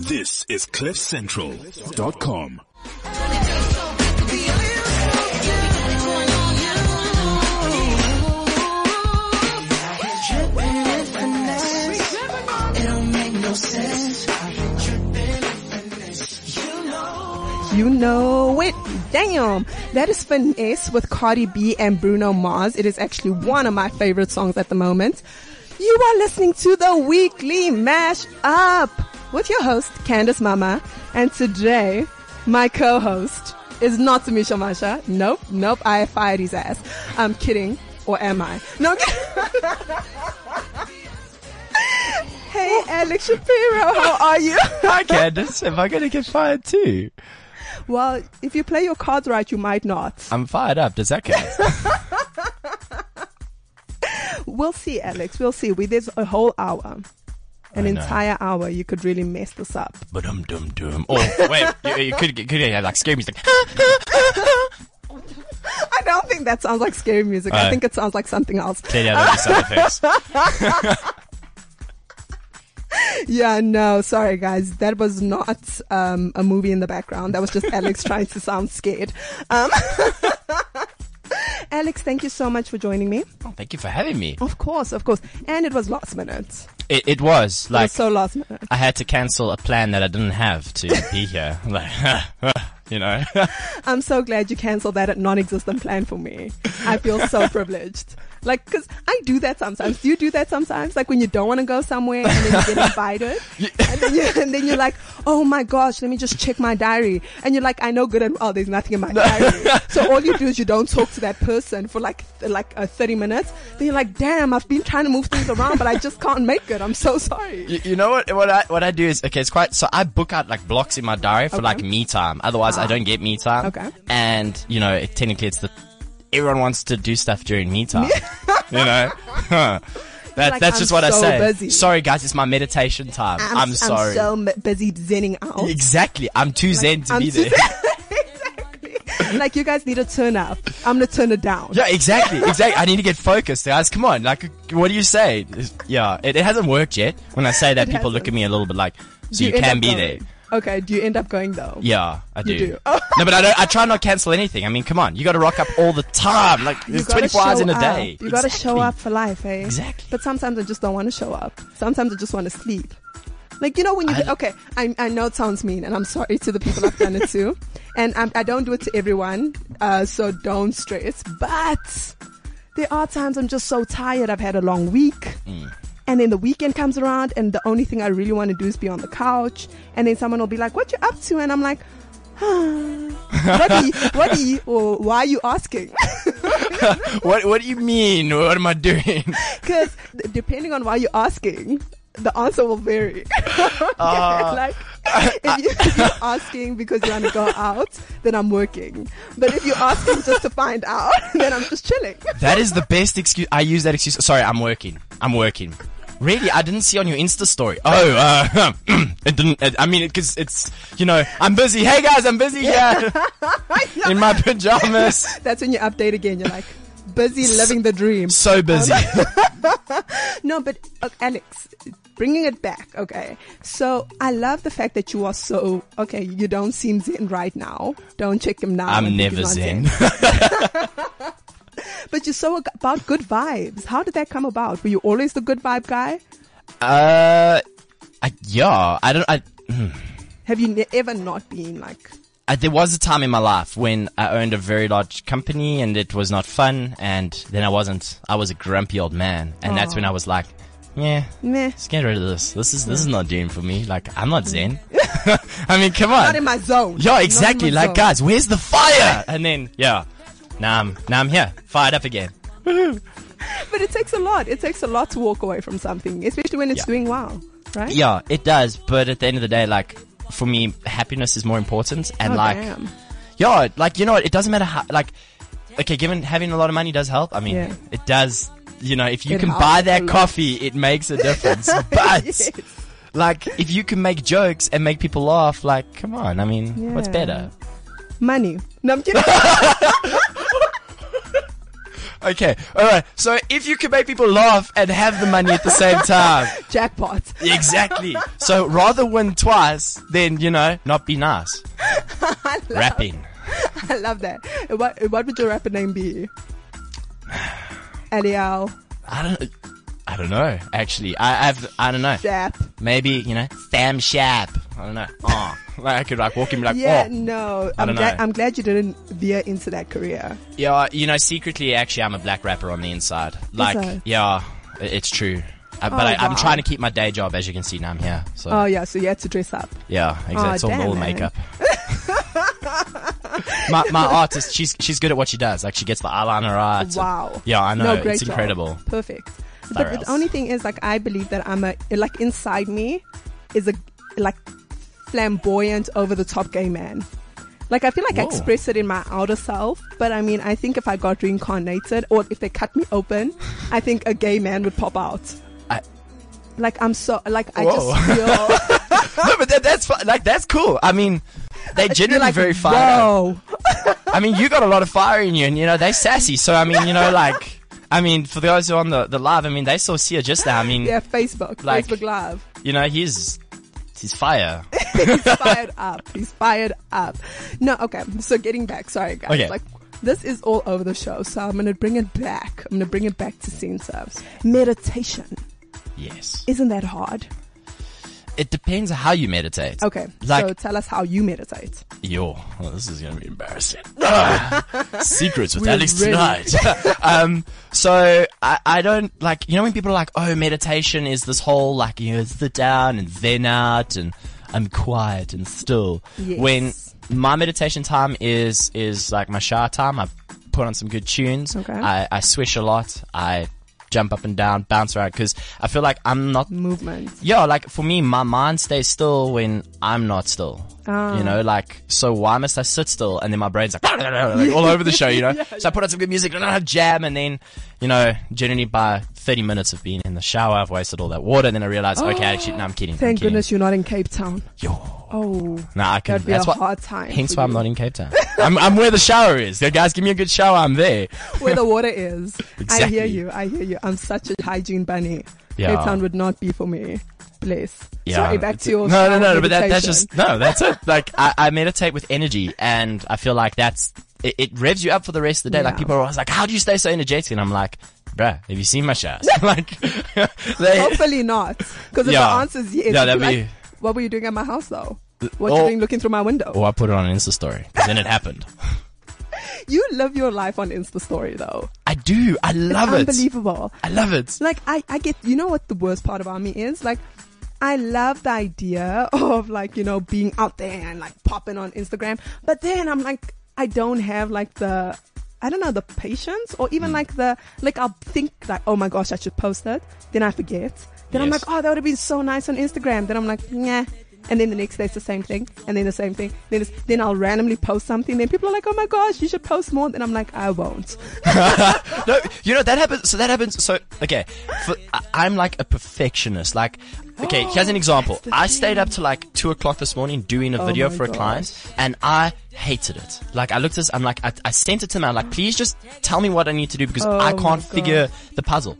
This is CliffCentral.com. You know it. Damn. That is Finesse with Cardi B and Bruno Mars. It is actually one of my favorite songs at the moment. You are listening to the weekly mash up with your host, Candice Mama. And today, my co-host is not Tamisha Masha. Nope, nope. I fired his ass. I'm kidding. Or am I? No. Hey, Alex Shapiro. How are you? Hi, Candace. Am I going to get fired too? Well, if you play your cards right, you might not. I'm fired up. Does that count? We'll see, Alex. We'll see. We there's a whole hour, an entire hour. You could really mess this up. but um dum dum. Oh wait, you, you could could have like scary music. I don't think that sounds like scary music. I Uh, think it sounds like something else. I don't sound effects. Yeah, no, sorry guys. That was not um, a movie in the background. That was just Alex trying to sound scared. Um, Alex, thank you so much for joining me. Oh, thank you for having me. Of course, of course. And it was last minute. It, it was It like was so last minute. I had to cancel a plan that I didn't have to be here. Like, you know. I'm so glad you canceled that non-existent plan for me. I feel so privileged. Like, cause I do that sometimes. Do you do that sometimes? Like when you don't want to go somewhere and then you get invited and, then you, and then you're like, oh my gosh, let me just check my diary. And you're like, I know good and well there's nothing in my diary. so all you do is you don't talk to that person for like, like uh, 30 minutes. Then you're like, damn, I've been trying to move things around, but I just can't make it. I'm so sorry. You, you know what? What I what I do is okay. It's quite so. I book out like blocks in my diary for Okay. like me time. Otherwise, I don't get me time. Okay. And you know, it, technically, it's the everyone wants to do stuff during me time. you know. That, like, that's I'm just what I say. busy. Sorry, guys. It's my meditation time. I'm, sorry. I'm so m- busy zenning out. exactly. I'm too zen to I'm be there. exactly. Like you guys need to turn up. I'm gonna turn it down. Yeah, exactly, exactly. I need to get focused, guys. Come on, like, what do you say? Yeah, it, it hasn't worked yet. When I say that, It people look hasn't. at me a little bit like, so Do you, can be going? there. Okay. Do you end up going though? Yeah, I do. You do. Oh. no, but I don't. I try not to cancel anything. I mean, come on, you got to rock up all the time. Like, You there's 24 hours in a up. day. You gotta show up for life, eh? Exactly. But sometimes I just don't want to show up. Sometimes I just want to sleep. Like you know when you I- okay, I I know it sounds mean, and I'm sorry to the people I've done it to, and I'm, I don't do it to everyone, uh, so don't stress. But there are times I'm just so tired. I've had a long week. Mm. And then the weekend comes around, and the only thing I really want to do is be on the couch. And then someone will be like, "What you up to?" And I'm like, "What do you? What do you? Or why are you asking?" What What do you mean? What am I doing? Because depending on why you're asking, the answer will vary. Uh, like, if, you, if you're asking because you want to go out, then I'm working. But if you're asking just to find out, then I'm just chilling. that is the best excuse. I use that excuse. Sorry, I'm working. I'm working. Really, I didn't see on your Insta story. Oh, uh, it didn't. It, I mean, because it's you know, I'm busy. Hey guys, I'm busy here in my pajamas. That's when you update again. You're like, busy living the dream. So busy. No, but uh, Alex, bringing it back, okay. So I love the fact that you are so okay. You don't seem zen right now. Don't check him now. I I'm never he's not zen. But you're so about good vibes. How did that come about? Were you always the good vibe guy? Uh, I, yeah, I don't. I, Have you ne- ever not been like? I, there was a time in my life when I owned a very large company and it was not fun, and then I wasn't. I was a grumpy old man, and that's when I was like, yeah. Meh. Let's get rid of this. This is this is not doing for me. Like I'm not zen. I mean, come on. Not in my zone. Yeah, exactly. Like, zone. guys, where's the fire? And then, yeah, now I'm now I'm here, fired up again. But it takes a lot. It takes a lot to walk away from something, especially when it's Yeah. doing well, right? Yeah, it does. But at the end of the day, like for me, happiness is more important. And Oh, like, damn. yeah, like you know, what, it doesn't matter how. Like, okay, given having a lot of money does help. I mean, Yeah. it does. You know, if you It can buy that coffee, it makes a difference. But Yes. like, if you can make jokes and make people laugh, like, come on. I mean, what's better? money. No, I'm kidding. Okay, alright. So if you can make people laugh and have the money at the same time. Jackpot. Exactly. So rather win twice than, you know, not be nice. I love, Rapping. I love that. What, what would your rapper name be? Eliel. I don't I don't know, actually. I have I don't know. Jap. Maybe, you know, Sam Sharp. I don't know. Oh. Like I could like walk in and be like, Yeah, oh. no. I I'm don't glad. I'm glad you didn't veer into that career. Yeah, you know, secretly, actually, I'm a black rapper on the inside. Like, yeah, it's true. Uh, but Oh, I, I'm wow. trying to keep my day job, as you can see now. I'm here. So Oh, yeah, so you had to dress up. yeah, exactly. Oh, it's all, damn, all makeup. my my artist, she's she's good at what she does. Like she gets the eyeliner right. and- Wow. yeah, I know. No, great it's job. incredible. Perfect. But Barrels. the only thing is, like, I believe that I'm a, like, inside me is a, like, flamboyant, over the top gay man. Like, I feel like I express it in my outer self, but I mean, I think if I got reincarnated or if they cut me open, I think a gay man would pop out. I- Like, I'm so, like, I Whoa. just feel, no, but that, that's like that's cool. I mean, they genuinely like, very fired. whoa. I mean, you got a lot of fire in you, and you know they sassy. So I mean, you know, like, I mean, for those who are on the the live, I mean, they saw Sia just now. I mean, Yeah, Facebook, Like- Facebook Live. you know, he's he's fire. He's fired up. He's fired up. No, okay. So getting back, sorry guys. Okay. Like this is all over the show, so I'm gonna bring it back. I'm gonna bring it back to center. Meditation. Yes. Isn't that hard? It depends how you meditate. Okay. Like- so tell us how you meditate. Yo, well, this is gonna be embarrassing. Ah, Secrets with We're Alex ready. tonight. um, so I, I don't like you know when people are like, oh, meditation is this whole like you know sit down and zen out and I'm quiet and still. Yes. When my meditation time is is like my shower time. I put on some good tunes. Okay. I, I swish a lot. I jump up and down, bounce around because I feel like I'm not Movement. yeah, like for me, my mind stays still when I'm not still. Ah. You know, like so why must I sit still? And then my brain's like, like all over the show, you know. so I put on some good music and I jam, and then you know, generally by 30 minutes of being in the shower, I've wasted all that water. And then I realize, okay, actually, no, I'm kidding. I'm Thank kidding. goodness you're not in Cape Town. Yo, Oh. nah, I can. That'd be that's a what. hard time. Hence why I'm not in Cape Town. I'm, I'm where the shower is. Yeah, guys, give me a good shower. I'm there. where the water is. I hear you. I hear you. I'm such a hygiene bunny. Yeah. Cape Town would not be for me. Bless. Yeah. Sorry, back to your No, no, shower no, but that, that's just, no, that's it. Like, I, I meditate with energy and I feel like that's, it, it revs you up for the rest of the day. Like, people are always like, how do you stay so energetic? And I'm like, bruh, have you seen my showers? like, they, Hopefully not. Because if Yeah. the answer is yes, Yeah, that'd be like, be- what were you doing at my house though? What Oh. you doing looking through my window? Oh, I put it on an Insta story. then it happened. You live your life on Insta story though. I do. I love it. Unbelievable. I love it. Like I, I get, you know what the worst part about me is? Like, I love the idea of like, you know, being out there and like popping on Instagram. But then I'm like, I don't have like the, I don't know, the patience or even hmm. like the, like I'll think like, oh my gosh, I should post it. Then I forget. Then I'm like, oh, that would have been so nice on Instagram. Then I'm like, nah. And then the next day it's the same thing. And then the same thing. Then it's, then I'll randomly post something. Then people are like, oh my gosh, you should post more. Then I'm like, I won't. no, you know that happens. So that happens. So okay, for, I, I'm like a perfectionist. Like, okay, here's an oh, example. that's the I stayed up to like two o'clock this morning doing a Oh video for a client, and I hated it. Like, I looked at this. I'm like, I, I sent it to him. I'm like, please just tell me what I need to do because Oh I can't figure the puzzle.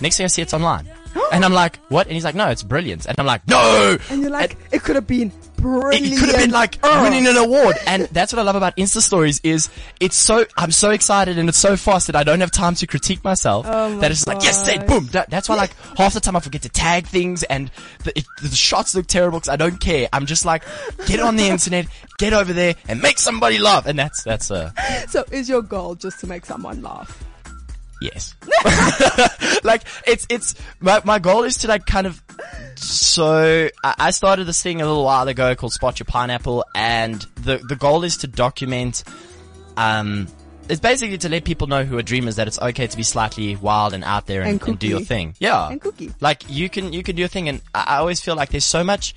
Next thing I see, it's online. And I'm like, what? And he's like, no, it's brilliant. And I'm like, no! And you're like, it could have been brilliant. It could have been like winning an award. And that's what I love about Insta stories is it's so, I'm so excited and it's so fast that I don't have time to critique myself. Oh my that it's like, yes, gosh. boom. That, that's why like half the time I forget to tag things and the, it, the shots look terrible because I don't care. I'm just like, get on the internet, get over there and make somebody laugh. And that's, that's, uh, So is your goal just to make someone laugh? Yes. like it's it's my my goal is to like kind of so I, I started this thing a little while ago called Spot Your Pineapple and the the goal is to document um it's basically to let people know who are dreamers that it's okay to be slightly wild and out there and, And and do your thing. Yeah. And kooky. Like you can you can do your thing and I, I always feel like there's so much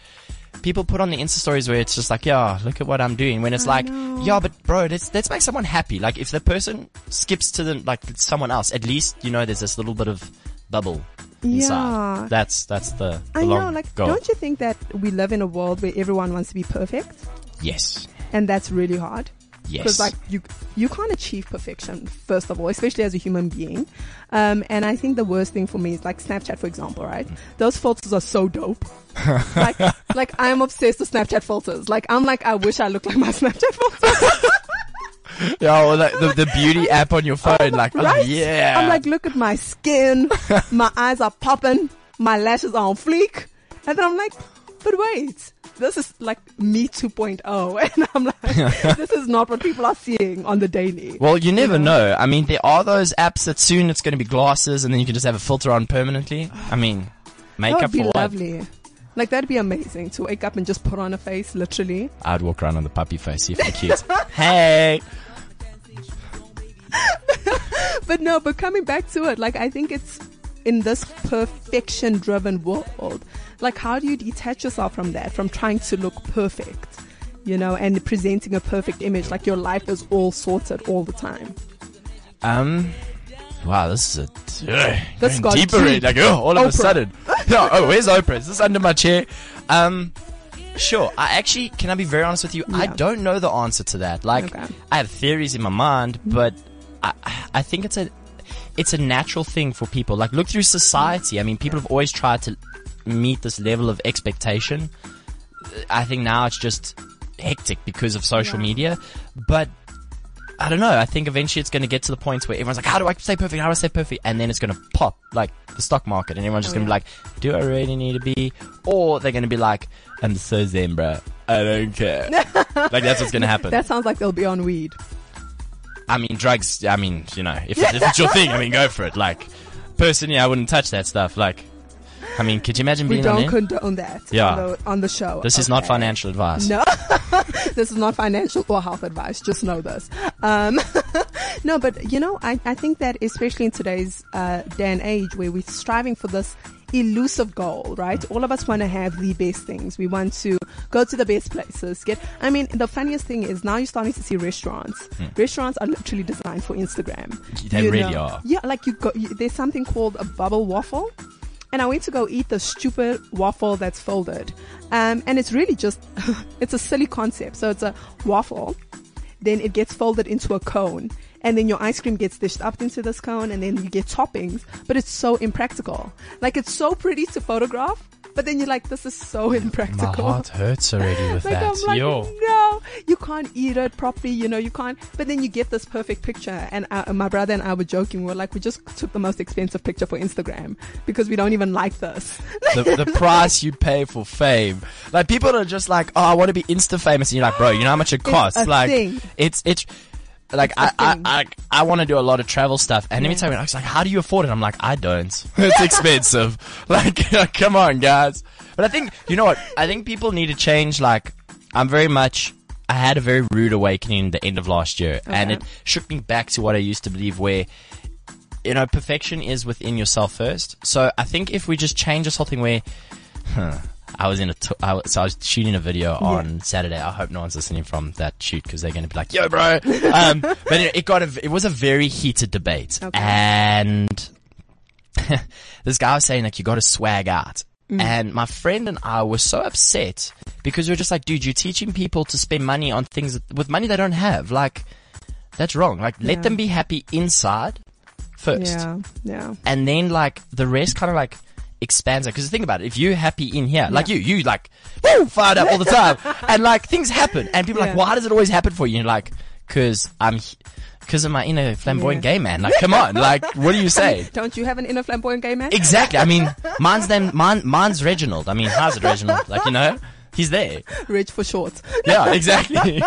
people put on the Insta stories where it's just like, yeah, look at what I'm doing. When it's like, yeah, but bro, let's let's make someone happy. Like if the person skips to the like someone else, at least you know there's this little bit of bubble inside. Yeah. That's that's the, the I know, like, goal. don't you think that we live in a world where everyone wants to be perfect? yes. And that's really hard. Yes. Because like you you can't achieve perfection first of all, especially as a human being. Um, and I think the worst thing for me is like Snapchat, for example, right? Those filters are so dope. like like I'm obsessed with Snapchat filters. Like I'm like I wish I looked like my Snapchat filter. Yeah, or like the, the beauty app on your phone, like, oh, right? yeah. I'm like, look at my skin. my eyes are popping. My lashes are on fleek. And then I'm like, but wait, this is like me 2.0. And I'm like, this is not what people are seeing on the daily. well, you never know. I mean, there are those apps that soon it's going to be glasses and then you can just have a filter on permanently. I mean, that makeup would be for what? lovely. Like that'd be amazing to wake up and just put on a face, literally. I'd walk around on the puppy face, see if they're cute. hey! But no, but coming back to it, like I think it's in this perfection driven world, like how do you detach yourself from that, from trying to look perfect, you know, and presenting a perfect image, like your life is all sorted all the time. Um, wow, this is a uh, This going got deeper. deep. Like, oh, all of a sudden. no, oh, where's Oprah? Is this under my chair? Um, sure. I actually, can I be very honest with you? I don't know the answer to that. Like, Okay. I have theories in my mind, but I, I think it's a, it's a natural thing for people. Like, look through society. I mean, people have always tried to meet this level of expectation. I think now it's just hectic because of social Yeah. media, but I don't know. I think eventually it's going to get to the point where everyone's like, how do I stay perfect? How do I stay perfect? And then it's going to pop like the stock market and everyone's just Oh, going to yeah. be like, do I really need to be? Or they're going to be like, I'm so zen, bro. I don't care. like that's what's going to happen. That sounds like they'll be on weed. I mean, drugs, I mean, you know, if, if it's your thing, I mean, go for it. Like, personally, I wouldn't touch that stuff. Like, I mean, could you imagine We being on don't it? condone that Yeah. on, the, on the show. This is not financial advice. No, this is not financial or health advice. Just know this. Um, no, but you know, I, I think that especially in today's uh, day and age where we're striving for this elusive goal, right? All of us want to have the best things. We want to go to the best places. Get, I mean, the funniest thing is now you're starting to see restaurants. Restaurants are literally designed for Instagram. Hmm. They You really know? are. Yeah, like you go, you, there's something called a bubble waffle. And I went to go eat the stupid waffle that's folded. Um, and it's really just, it's a silly concept. So it's a waffle, then it gets folded into a cone, and then your ice cream gets dished up into this cone, and then you get toppings. But it's so impractical. Like it's so pretty to photograph, but then you're like, this is so impractical. My impractical. heart hurts already with Like that. I'm like, Yo. no, you can't eat it properly. You know, you can't. But then you get this perfect picture. And uh, my brother and I were joking. We are like, we just took the most expensive picture for Instagram because we don't even like this. the, the price you pay for fame. Like people are just like, oh, I want to be insta famous, and you're like, bro, you know how much it costs? a like, thing. it's it's like I, I. I I want to do a lot of travel stuff, and every Yeah. time I was like, how do you afford it? I'm like, I don't. it's expensive. like, come on, guys. But I think you know what? I think people need to change. Like, I'm very much. I had a very rude awakening the end of last year, and it shook me back to what I used to believe, where you know, perfection is within yourself first. So I think if we just change this whole thing where, huh, I was in a, t- I was, so I was shooting a video on Saturday. I hope no one's listening from that shoot because they're going to be like, yo, bro. um, but it, it got a, it was a very heated debate. Okay. And this guy was saying like, you got to swag out. Mm. And my friend and I were so upset because we were just like, dude, you're teaching people to spend money on things that, with money they don't have. Like, that's wrong. Like, let Yeah. them be happy inside first Yeah, yeah. and then like the rest kind of like expands it. Because think about it, if you're happy in here, like you, you like woo, fired up all the time, and like things happen, and people are like, why does it always happen for you? And you're like, because I'm, because of my inner flamboyant Yeah. gay man. Like, come on, like, what do you say? Don't you have an inner flamboyant gay man? Exactly. I mean, mine's then mine, mine's Reginald. I mean, how's it, Reginald? Like, you know, he's there. Rich for short. Yeah, exactly.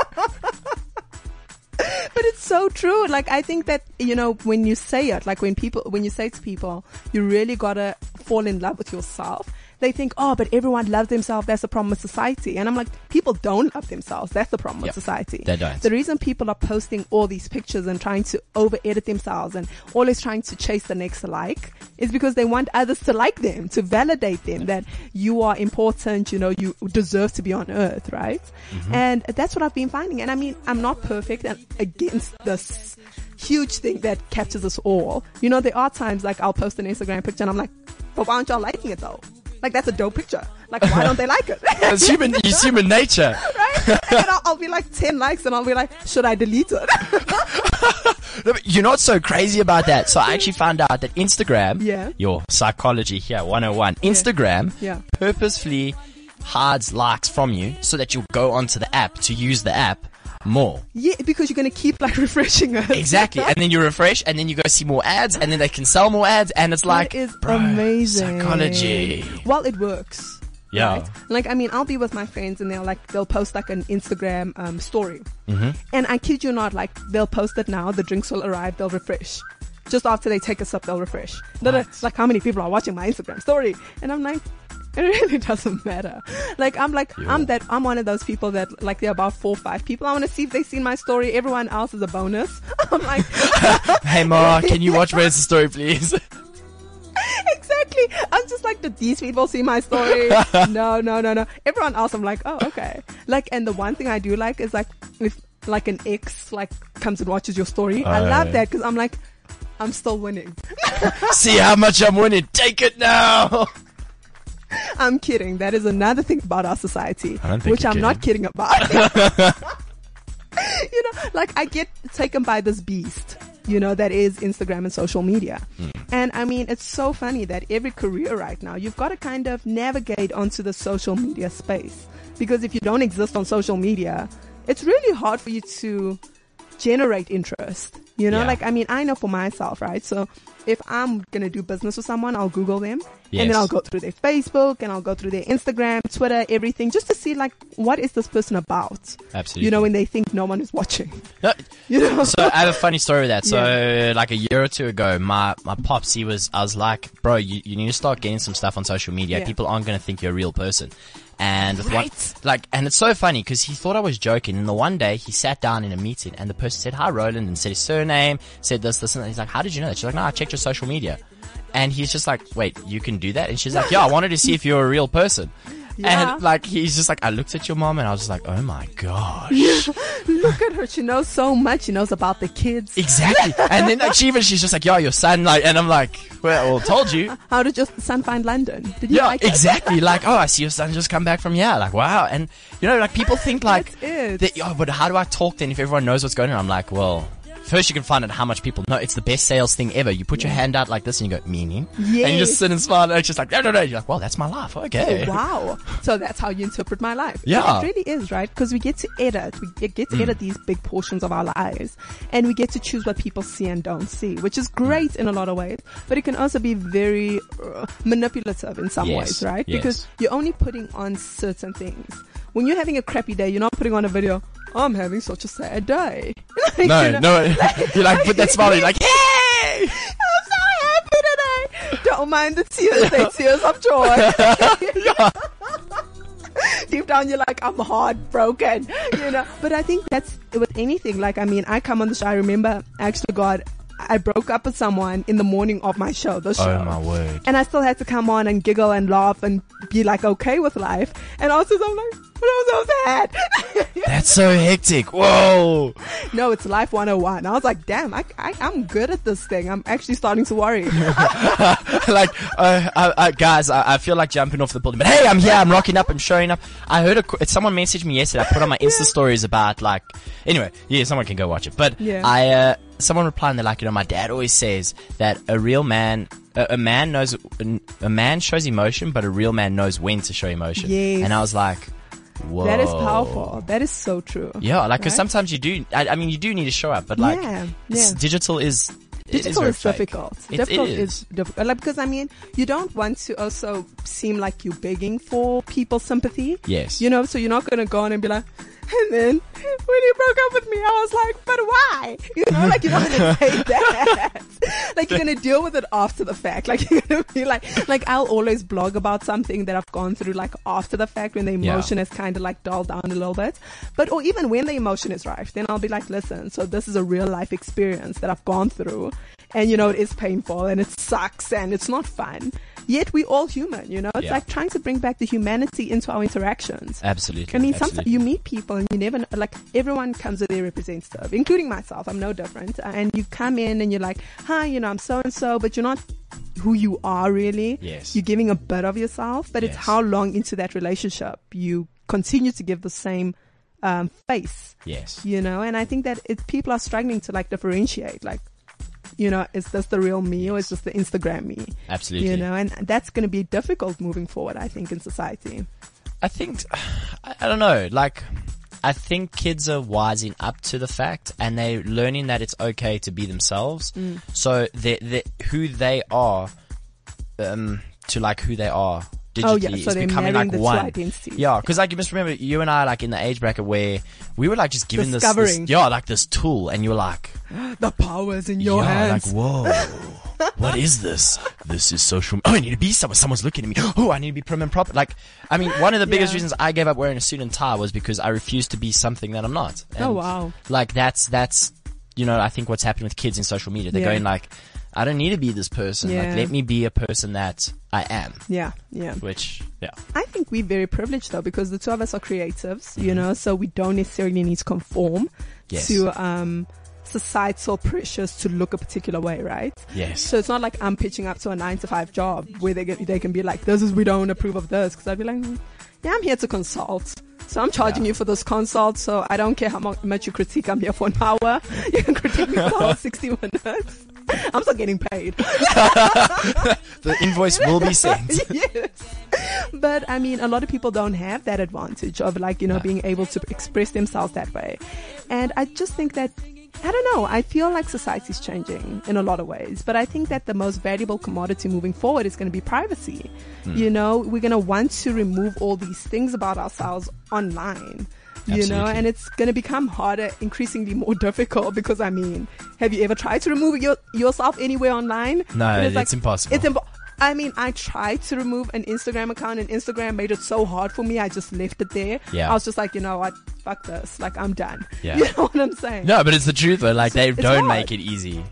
But it's so true. Like I think that you know when you say it, like when people when you say to people, you really gotta fall in love with yourself. They think, oh, but everyone loves themselves. That's the problem with society. And I'm like, people don't love themselves. That's the problem Yep. with society. They don't. The reason people are posting all these pictures and trying to over edit themselves and always trying to chase the next like is because they want others to like them, to validate them that you are important, you know, you deserve to be on earth, right? Mm-hmm. And that's what I've been finding. And I mean, I'm not perfect and against this huge thing that captures us all. You know, there are times like I'll post an Instagram picture and I'm like, but why aren't y'all liking it though? Like that's a dope picture. Like why don't they like it? it's human, it's human nature. right? and I'll, I'll be like 10 likes and I'll be like, should I delete it? No, you're not so crazy about that? So I actually found out that Instagram, Yeah. your psychology here, 101, Instagram Yeah. purposefully hides likes from you so that you'll go onto the app to use the app more. yeah, because you're going to keep like refreshing it. Exactly. and then you refresh and then you go see more ads and then they can sell more ads and it's like, That is bro, amazing. psychology. Well, it works. Yeah. right? Like, I mean, I'll be with my friends and they'll like, they'll post like an Instagram um, story. Mm-hmm. And I kid you not, like, they'll post it now, the drinks will arrive, they'll refresh. Just after they take a sip, they'll refresh. What? like, how many people are watching my Instagram story? And I'm like, it really doesn't matter. Like, I'm like, I'm that, I'm one of those people that, like, there are about four or five people. I want to see if they've seen my story. Everyone else is a bonus. I'm like, Hey Ma, can you watch Where's the Story please? exactly. I'm just like, did these people see my story? no, no, no, no. Everyone else, I'm like, oh, okay. Like, and the one thing I do like is like, if like an ex like comes and watches your story, I Oh. love that because I'm like, I'm still winning. see how much I'm winning. Take it now. I'm kidding. That is another thing about our society, I don't think which I'm not kidding about. you know, like I get taken by this beast, you know, that is Instagram and social media. Hmm. And I mean, it's so funny that every career right now, you've got to kind of navigate onto the social media space. Because if you don't exist on social media, it's really hard for you to generate interest. You know, Yeah. like, I mean, I know for myself, right? So if I'm going to do business with someone, I'll Google them and then I'll go through their Facebook and I'll go through their Instagram, Twitter, everything just to see like, what is this person about? Absolutely. You know, when they think no one is watching, No, you know? So I have a funny story with that. So like a year or two ago, my my pops, he was, I was like, bro, you, you need to start getting some stuff on social media. Yeah. People aren't going to think you're a real person. And with Right. one, like, and it's so funny because he thought I was joking. And the one day he sat down in a meeting and the person said, hi, Roland, and said his surname, said this, this, and that. He's like, how did you know that? She's like, no, I checked your social media. And he's just like, wait, you can do that? And she's like, yeah, I wanted to see if you're a real person. Yeah. And like, he's just like, I looked at your mom and I was just like, oh my gosh. Look at her. She knows so much. She knows about the kids. Exactly. and then like, she even, she's just like, yeah, your son, like, and I'm like, well, told you. How did your son find London? Did you Yeah, like it? exactly. Like, oh, I see your son just come back from yeah, Like, wow. And, you know, like people think like, that, oh, but how do I talk then if everyone knows what's going on? I'm like, well, first you can find out how much people know. It's the best sales thing ever. You put your hand out like this and you go, meaning? And you just sit and smile and it's just like, no, no, no. You're like, well, that's my life. Okay. Wow. So that's how you interpret my life. Yeah. It really is, right? Because we get to edit. We get, to Mm. edit these big portions of our lives. And we get to choose what people see and don't see, which is great in a lot of ways. But it can also be very uh, manipulative in some Yes. ways, right? Yes. Because you're only putting on certain things. When you're having a crappy day, you're not putting on a video, I'm having such a sad day. Like, No, you know, no. you like put that smile. You're like, hey! I'm so happy today. Don't mind the tears, they're tears of joy. Deep down, you're like, I'm heartbroken, you know. But I think that's with anything. Like, I mean, I come on the show. I remember, actually, God, I broke up with someone in the morning of my show, the show. Oh my word. And I still had to come on and giggle and laugh and be like okay with life. And also, I'm like, but I'm so sad. That's so hectic. Whoa. no, it's life 101. I was like, damn, I, I, I'm good at this thing. I'm actually starting to worry. like, uh, uh, guys, I, I feel like jumping off the building, but hey, I'm here, I'm rocking up, I'm showing up. I heard a, someone messaged me yesterday. I put on my Insta stories about like, anyway, yeah, someone can go watch it. But Yeah. I, uh, someone replied and they're like, you know, my dad always says that a real man, a, a man knows, a man shows emotion, but a real man knows when to show emotion. Yes. And I was like, whoa. That is powerful. That is so true. Yeah, like, cause Right? sometimes you do, I, I mean, you do need to show up, but like, Yeah, yeah. digital is, Digital very is difficult. It- difficult it is. difficult. Like, because I mean, you don't want to also seem like you're begging for people's sympathy. Yes. You know, so you're not gonna go on and be like, and then when you broke up with me, I was like, but why? You know, like you're not gonna say that. Like you're gonna deal with it after the fact. Like you're gonna be like, like I'll always blog about something that I've gone through like after the fact when the Yeah. emotion has kind of like dulled down a little bit. But or even when the emotion is rife, then I'll be like, listen, so this is a real life experience that I've gone through. And you know, it is painful and it sucks and it's not fun. Yet we all human, you know? It's Yeah. like trying to bring back the humanity into our interactions. Absolutely. I mean, sometimes you meet people and you never like everyone comes with their representative, including myself. I'm no different. And you come in and you're like, hi, you know, I'm so and so, but you're not who you are really. Yes. You're giving a bit of yourself, but it's how long into that relationship you continue to give the same um, face. Yes. You know, and I think that it, people are struggling to like differentiate, like, you know, is this the real me or is just the Instagram me? Absolutely. You know, and that's going to be difficult moving forward. I think in society. I think, I, don't know, like, I think kids are wising up to the fact and they're learning that it's okay to be themselves. Mm. So they who they are, um, to like who they are digitally Oh, yeah, so is they're becoming like one. Yeah, because like you must remember, you and I like in the age bracket where we were like just given this, this, yeah, like this tool, and you were like, The powers in your yeah, hands. like whoa, what is this? This is social. Oh, I need to be someone. Someone's looking at me. Oh, I need to be prim and proper. Like, I mean, one of the biggest Yeah. reasons I gave up wearing a suit and tie was because I refused to be something that I'm not. Oh, wow. Like that's that's you know I think what's happening with kids in social media. They're Yeah. going like, I don't need to be this person. Yeah. Like, let me be a person that I am. yeah, yeah. Which yeah, I think we're very privileged though because the two of us are creatives, you know, so we don't necessarily need to conform Yes. to um, societal pressures to look a particular way, right? yes. So it's not like I'm pitching up to a nine to five job where they get, they can be like, "This is we don't approve of this," because I'd be like, "Mm, "Yeah, I'm here to consult." So I'm charging Yeah. you for this consult. So I don't care how much you critique. I'm here for an hour. You can critique me for the 60 minutes. I'm still getting paid. the invoice will be sent. yes. But I mean, a lot of people don't have that advantage of like, you know, No. being able to express themselves that way. And I just think that, I don't know, I feel like society's changing in a lot of ways. But I think that the most valuable commodity moving forward is going to be privacy. Hmm. You know, we're going to want to remove all these things about ourselves online. You know, and it's going to become harder, increasingly more difficult because I mean, have you ever tried to remove your, yourself anywhere online? No, And it's impossible. It's impo- I mean, I tried to remove an Instagram account and Instagram made it so hard for me. I just left it there. Yeah. I was just like, you know what? Fuck this. Like, I'm done. Yeah. You know what I'm saying? No, but it's the truth though. Like they don't hard. make it easy.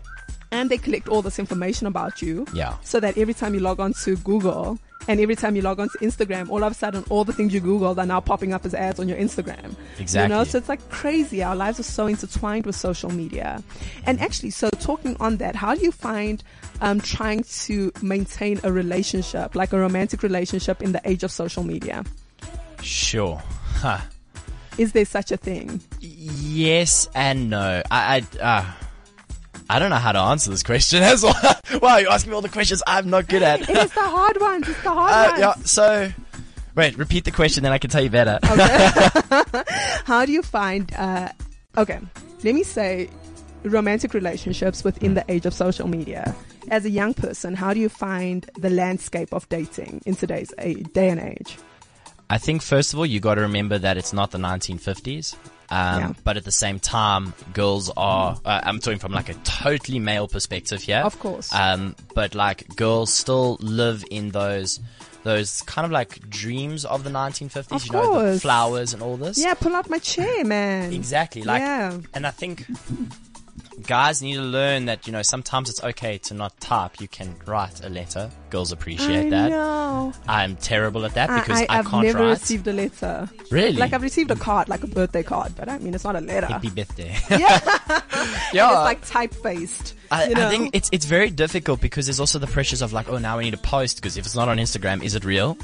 And they collect all this information about you. Yeah. So that every time you log on to Google and every time you log on to Instagram, all of a sudden all the things you Googled are now popping up as ads on your Instagram. Exactly. You know, so it's like crazy. Our lives are so intertwined with social media. And actually, so talking on that, how do you find um, trying to maintain a relationship, like a romantic relationship in the age of social media? Sure. Huh. Is there such a thing? Yes and no. I I, uh, I don't know how to answer this question as well. wow, you're asking me all the questions I'm not good at. It is the hard ones. It's the hard Uh, ones. yeah, so wait, repeat the question, then I can tell you better. Okay. How do you find, uh, okay, let me say romantic relationships within the age of social media. As a young person, how do you find the landscape of dating in today's a- day and age? I think first of all, you got to remember that it's not the 1950s. Um, Yeah. But at the same time, girls are. Uh, I'm talking from like a totally male perspective here. Of course. Um, but like girls still live in those, those kind of like dreams of the 1950s. Of you know, the course. flowers and all this. Yeah, pull out my chair, man. Exactly. Like, Yeah. and I think guys need to learn that you know sometimes it's okay to not type. You can write a letter. Girls appreciate I that. know. I'm terrible at that because I, I, can't never write. received a letter. really? Like I've received a card, like a birthday card, but I mean it's not a letter. Happy birthday. yeah, yeah. it's like type-faced. I, you know? I think it's it's very difficult because there's also the pressures of like, oh, now we need to post because if it's not on Instagram, is it real?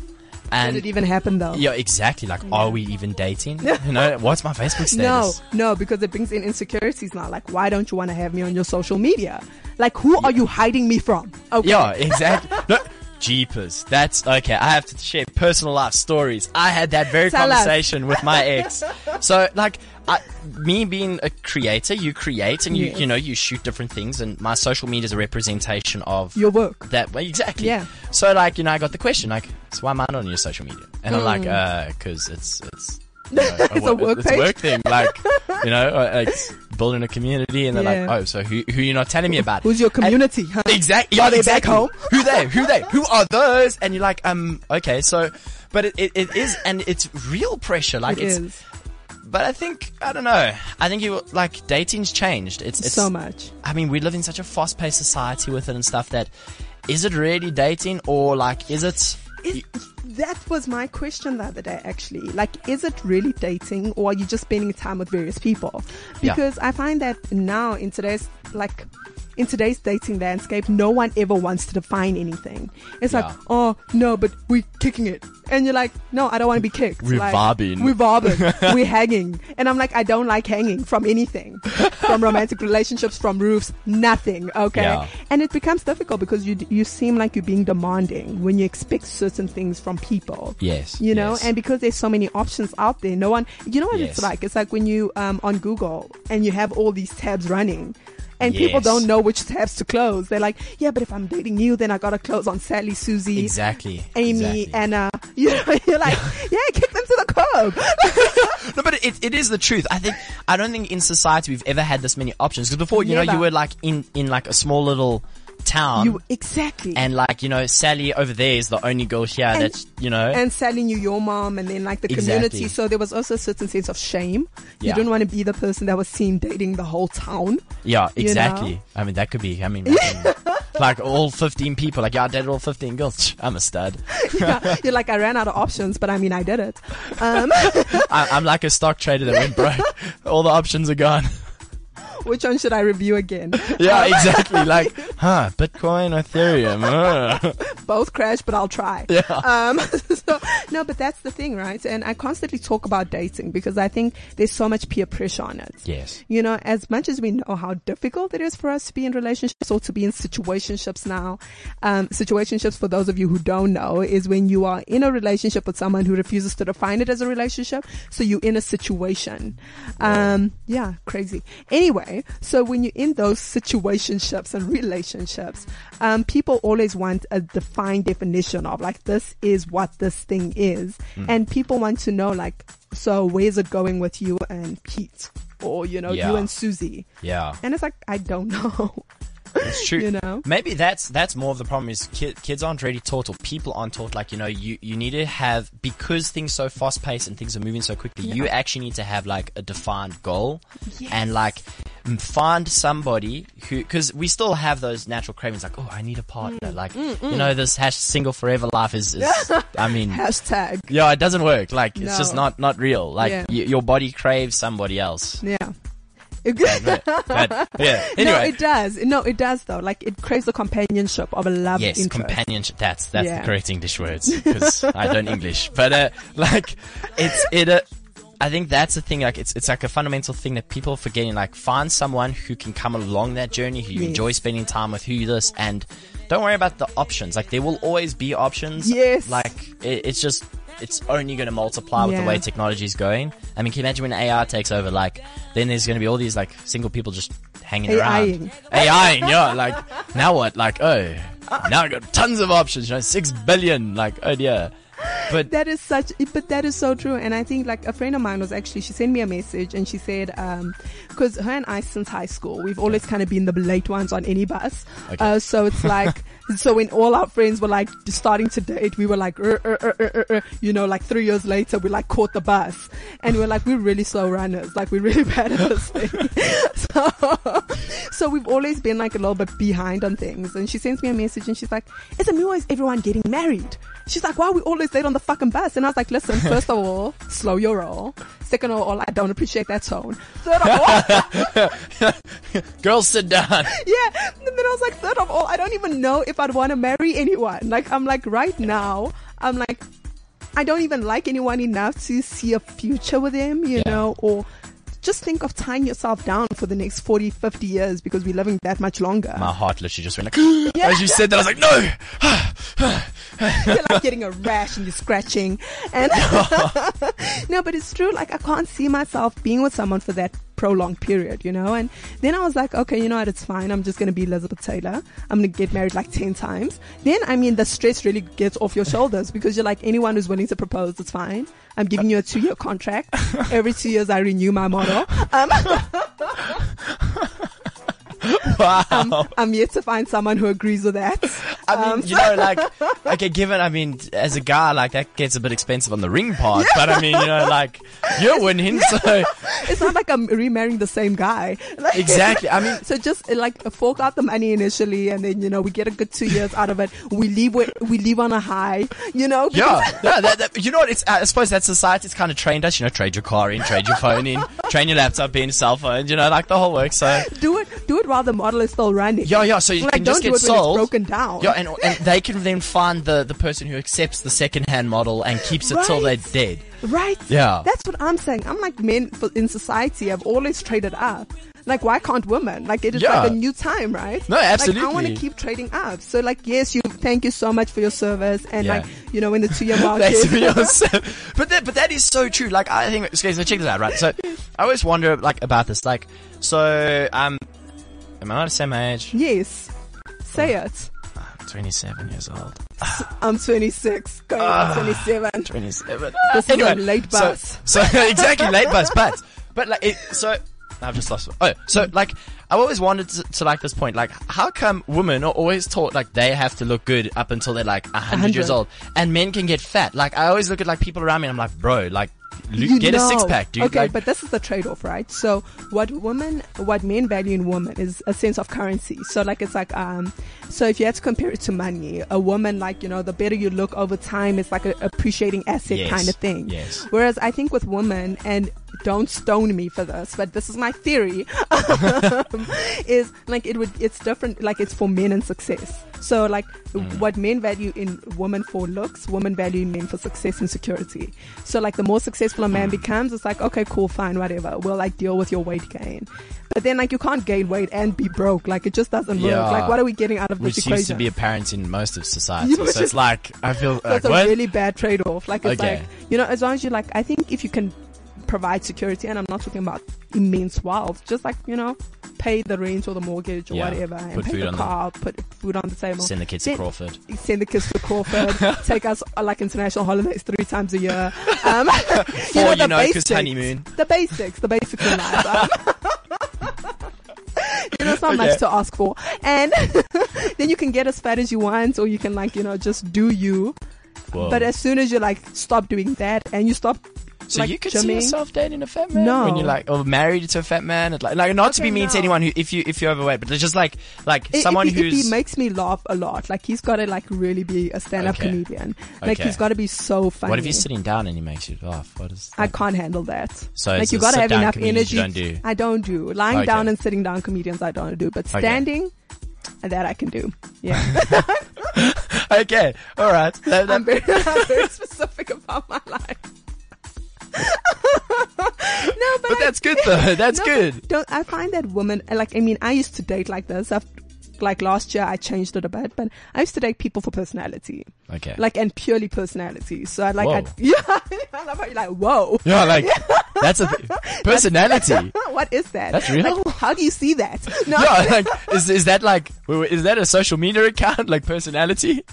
Did And it even happen though? yeah, exactly. Like, are we even dating? you know, what's my Facebook status? no, no, because it brings in insecurities now. Like, why don't you want to have me on your social media? Like, who are you hiding me from? Okay. Yeah, exactly. no, jeepers. That's okay. I have to share personal life stories. I had that very Tell us. conversation with my ex. So, like, I, me being a creator, you create and you, Yes. you know, you shoot different things, and my social media is a representation of Your work. that way. Exactly. Yeah. So, like, you know, I got the question, like, so why am I not on your social media? And I'm like, Mm. uh, cause it's, it's, you know, It's a work it's a work thing. Like, you know, uh, like building a community, and they're Yeah. like, oh, so who, who you not telling me about? Who's your And- community? huh? Exactly. Are they exactly. back home? Who they? Who they? Who are those? And you're like, um, okay, so, but it, it, it is, and it's real pressure. Like It it's, is but I think, I don't know. I think you, like, dating's changed. It's, it's, so much. I mean, we live in such a fast paced society with it and stuff that, is it really dating or like, is it, Is, that was my question the other day, actually. Like, is it really dating or are you just spending time with various people? Yeah. Because I find that now in today's, like, in today's dating landscape, no one ever wants to define anything. It's Yeah. like, oh no, but we're kicking it, and you're like, no, I don't want to be kicked. We're like, vibing. We're vibing. we're hanging, and I'm like, I don't like hanging from anything, from romantic relationships, from roofs, nothing. Okay, Yeah. and it becomes difficult because you you seem like you're being demanding when you expect certain things from people. Yes, You know, yes. and because there's so many options out there, no one, you know what Yes. it's like? It's like when you, um, on Google and you have all these tabs running and people don't know which tabs to close. They're like, yeah, but if I'm dating you, then I gotta close on Sally, Susie, Exactly. Amy, exactly. Anna. Uh, you know, you're like, yeah, kick them to the curb. No, but it, it is the truth. I think I don't think in society we've ever had this many options. Because before, you know, you were like in in like a small little town, you, exactly. and like you know, Sally over there is the only girl here And- that's you know. and Sally knew your mom and then like the Exactly. community. So there was also a certain sense of shame. You Yeah. didn't want to be the person that was seen dating the whole town. yeah, you know? exactly. I mean, that could be. I mean, I mean, like all fifteen people. Like, yeah, I dated all fifteen girls. I'm a stud. Yeah, You're like, I ran out of options, but I mean, I did it. Um, I, I'm like a stock trader that went broke. all the options are gone. Which one should I review again? Yeah, exactly. Like, huh? Bitcoin, Ethereum. uh. both crash, but I'll try. Yeah. Um, so, no, but that's the thing, right? And I constantly talk about dating because I think there's so much peer pressure on it. Yes. You know, as much as we know how difficult it is for us to be in relationships or to be in situationships now, um, situationships for those of you who don't know is when you are in a relationship with someone who refuses to define it as a relationship. So you're in a situation. Um, yeah, crazy. Anyway, so when you're in those situationships and relationships, um, people always want a defined definition of like, this is what this thing is. And people want to know like, so where's it going with you and Pete? Or, you know, Yeah. you and Susie. Yeah. And it's like, I don't know. It's true. You know? Maybe that's that's more of the problem is ki- kids aren't really taught or people aren't taught like you know you you need to have because things so fast paced and things are moving so quickly. You actually need to have like a defined goal and like find somebody who because we still have those natural cravings like oh I need a partner mm. like mm, mm. you know this hash single forever life is, is I mean Hashtag. yeah it doesn't work like it's just not not real like Yeah. y- your body craves somebody else. Yeah. Yeah. Anyway. No, it does. No, it does though. Like it craves the companionship of a love Yes, companionship. That's that's Yeah. the correct English words because I don't English. But uh, like, it's it. Uh, I think that's the thing. Like, it's it's like a fundamental thing that people are forgetting. Like, find someone who can come along that journey, who you Yes. enjoy spending time with, who you this, and don't worry about the options. Like, there will always be options. Yes. Like, it, it's just. It's only going to multiply with Yeah. the way technology is going. I mean, can you imagine when AR takes over? Like, then there's going to be all these like single people just hanging AI-ing. around. AIing, yeah. Like, now what? Like, oh, now I got tons of options. You know, six billion. Like, oh dear. But That is such, but that is so true. And I think like a friend of mine was actually, she sent me a message and she said, um, cause her and I since high school, we've always kind of been the late ones on any bus. Okay. Uh, so it's like, so when all our friends were like starting to date, we were like, "Er, er, er, er, er, er," you know, like three years later, we like caught the bus and we we're like, we're really slow runners. Like we're really bad at this thing. so, so we've always been like a little bit behind on things. And she sends me a message and she's like, isn't me always everyone getting married? She's like, why are we always late on the fucking bus? And I was like, listen, first of all, slow your roll. Second of all, I don't appreciate that tone. Third of all, girls, sit down. yeah. And then I was like, third of all, I don't even know if I'd want to marry anyone. Like, I'm like, right now, I'm like, I don't even like anyone enough to see a future with them, you Yeah. know, or just think of tying yourself down for the next 40, 50 years because we're living that much longer. My heart literally just went like, as you said that, I was like, no. you're like getting a rash and you're scratching. And no, but it's true. Like I can't see myself being with someone for that prolonged period, you know? And then I was like, okay, you know what? It's fine. I'm just going to be Elizabeth Taylor. I'm going to get married like 10 times. Then, I mean, the stress really gets off your shoulders because you're like, anyone who's willing to propose, it's fine. I'm giving you a two year contract. Every two years I renew my model. Um, Wow. I'm, I'm yet to find someone who agrees with that. I mean, Um, you know, like, okay, given, I mean, as a guy, like, that gets a bit expensive on the ring part, but I mean, you know, like, you're winning, so, it's not like I'm remarrying the same guy. Like- exactly. I mean, So just like fork out the money initially, and then you know we get a good two years out of it. We leave with, we leave on a high, you know. yeah, yeah that, that, you know what, it's, I suppose that society's kind of trained us, you know, trade your car in, trade your phone in, train your laptop in, cell phone, you know, like the whole work, so, do it, do it while the model is still running. yeah, yeah, so you like can just do get it when it's sold. broken down. Yeah, and, and they can then find the, the person who accepts the second-hand model and keeps it till they're dead. Right? Yeah. That's what I'm saying. I'm like men in society have always traded up. Like, why can't women? Like, it is Yeah. like a new time, right? No, Like, I want to keep trading up. So, like, yes, you thank you so much for your service, and Yeah. like, you know, in the two year market. That's to be honest. but that, but that is so true. Like I think, okay, so check this out, right? So I always wonder like about this. Like, so um, am I not the same age? yes, say oh. it. Ah, I'm 27 years old. I'm 26, going on ah, 27. 27. This is a late so- bus. So, exactly late bus, but but like it, so. I've just lost. Oh, so like I've always wanted to, to like this point. Like, how come women are always taught like they have to look good up until they're like hundred years old, and men can get fat? Like, I always look at like people around me, and I'm like, bro, like, You get a know. six pack, dude. Okay, Like, but this is the trade-off, right? So what women, what men value in women is a sense of currency. So like it's like, um, so if you had to compare it to money, a woman like you know, the better you look over time, it's like an appreciating asset Yes, kind of thing. yes. Whereas I think with women, and don't stone me for this, but this is my theory, is like it would, it's different. Like it's for men and success. So like Mm. what men value in women for looks, women value in men for success and security. So like the more successful a man becomes, it's like, okay, cool, fine, whatever. We'll like deal with your weight gain. But then like you can't gain weight and be broke. Like it just doesn't Yeah. work. Like what are we getting out of which this seems to be apparent in most of society. So it's like I feel So like it's a what? really bad trade-off. Like it's Okay. like you know, as long as you like, I think if you can provide security, and I'm not talking about immense wealth, just like you know, pay the rent or the mortgage or Yeah. whatever, and Put pay food the on the- car, put food on the table, Send the kids to Crawford. send the kids to Crawford, take us uh, like international holidays three times a year. Um, Or, you the know, 'cause basics. honeymoon. The basics, the basics in life. Um, you know, it's not Okay. much to ask for. And then you can get as fat as you want, or you can like, you know, just do you. Whoa. But as soon as you like stop doing that and you stop so like you could see yourself dating a fat man No. when you're like or married to a fat man. Like, like not to be mean to anyone who if you if you're overweight, but it's just like like If- someone if, he, if who's he makes me laugh a lot, like he's got to like really be a stand-up Okay. comedian. Like Okay. he's got to be so funny. what if he's sitting down and he makes you laugh? What is I can't handle that. So like you got to have enough energy. don't do. I don't do lying Okay. down and sitting down comedians. I don't do, but Okay. standing, that I can do. Yeah, okay, all right. That- that- I'm very, I'm very specific about my life. No, but, but I- that's good though. That's no, good. Don't I find that women like? I mean, I used to date like this. I've, like last year, I changed it a bit, but I used to date people for personality, Okay. like and purely personality. So I like. I'd, yeah, I love how you're like, whoa. yeah, like that's a th- personality. what is that? That's real? Like, how do you see that? No, Yeah, like is is that like is that a social media account like personality?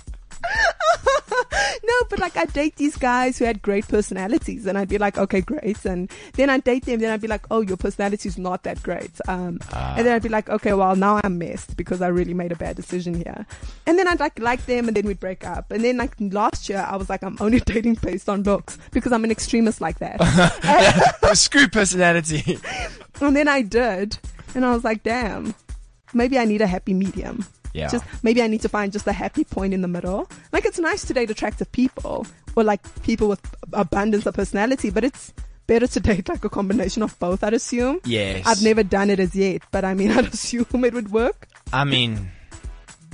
no, but like I date these guys who had great personalities, and I'd be like, okay, great, and then I'd date them, then I'd be like, oh, your personality's not that great, um, Ah. and then I'd be like, okay, well now I'm messed because I really made a bad decision here, and then I'd like like them, and then we'd break up, and then like last year I was like, I'm only dating based on looks because I'm an extremist like that, Screw personality. and then I did, and I was like, damn, maybe I need a happy medium. Yeah. Just maybe I need to find just a happy point in the middle. Like it's nice to date attractive people or like people with abundance of personality, but it's better to date like a combination of both. I'd assume. yes. I've never done it as yet, but I mean, I'd assume it would work. I mean,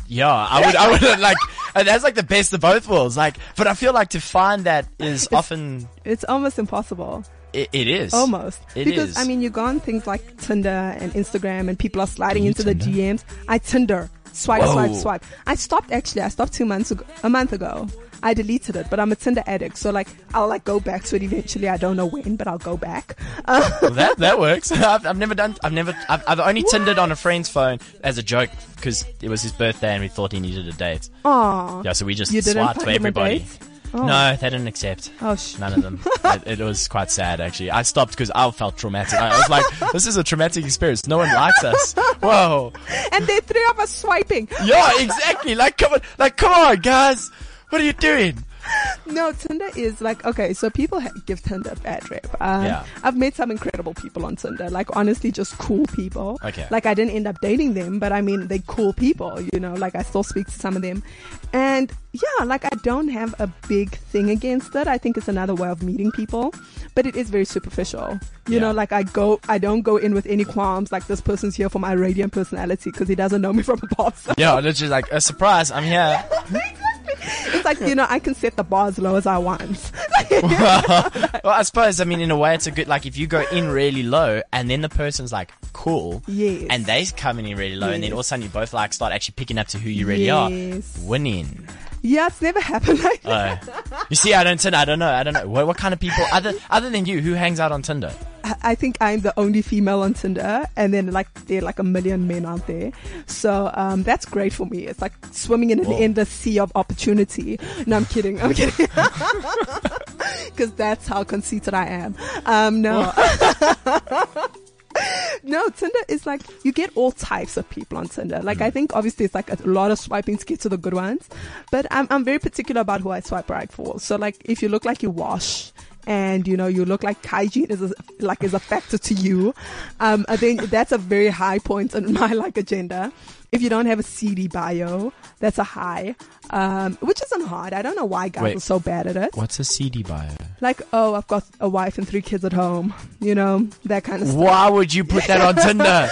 yeah, I would, I would like, that's like the best of both worlds. Like, but I feel like to find that is often, It's almost impossible. it, it is. Almost. It because is. I mean, you go on things like Tinder and Instagram and people are sliding into the Tinder? DMs. I Tinder. Swipe, Whoa. swipe, swipe. I stopped actually. I stopped two months ago, a month ago. I deleted it, but I'm a Tinder addict. So like, I'll like go back to it eventually. I don't know when, but I'll go back. Well, that, that works. I've, I've never done, I've never, I've, I've only Tindered on a friend's phone as a joke because it was his birthday and we thought he needed a date. Aw. Yeah, so we just swiped for find him a everybody. Oh. No, they didn't accept. Oh, sh- None of them. it, it was quite sad, actually. I stopped because I felt traumatic. I was like, this is a traumatic experience. No one likes us. Whoa. and are three of us swiping. Yeah, exactly. Like, come on. Like, come on, guys. What are you doing? No, Tinder is like okay. So people ha- give Tinder a bad rep. Um, Yeah. I've met some incredible people on Tinder. Like honestly, just cool people. Okay. Like I didn't end up dating them, but I mean they cool people. You know, like I still speak to some of them, and yeah, like I don't have a big thing against it. I think it's another way of meeting people, but it is very superficial. You Yeah. know, like I go, I don't go in with any qualms. Like this person's here for my radiant personality because he doesn't know me from a past. Yeah, literally like, a surprise. I'm here. it's like you know, I can set the bar as low as I want. Well, I suppose, I mean, in a way, it's a good, like, if you go in really low and then the person's like, cool. Yes. And they come in really low and then all of a sudden you both like start actually picking up to who you really Yes. are. Winning. Yeah, it's never happened like that. Uh, you see, I don't Tinder. I don't know. I don't know. What, what kind of people, other, other than you, who hangs out on Tinder? I I think I'm the only female on Tinder, and then like there are like a million men out there. So um, that's great for me. It's like swimming in an Whoa. endless sea of opportunity. No, I'm kidding. I'm kidding. Because that's how conceited I am. Um, no. No, Tinder is like you get all types of people on Tinder. Like I think obviously it's like a lot of swiping to get to the good ones, but I'm I'm very particular about who I swipe right for. So like if you look like you wash and you know you look like hygiene is a, like is a factor to you, um, I think that's a very high point on my like agenda. If you don't have a CD bio, that's a high, um, which isn't hard. I don't know why guys Wait. are so bad at it. What's a CD buyer? Like, oh, I've got a wife and three kids at home, you know, that kind of stuff Why would you put that on Tinder?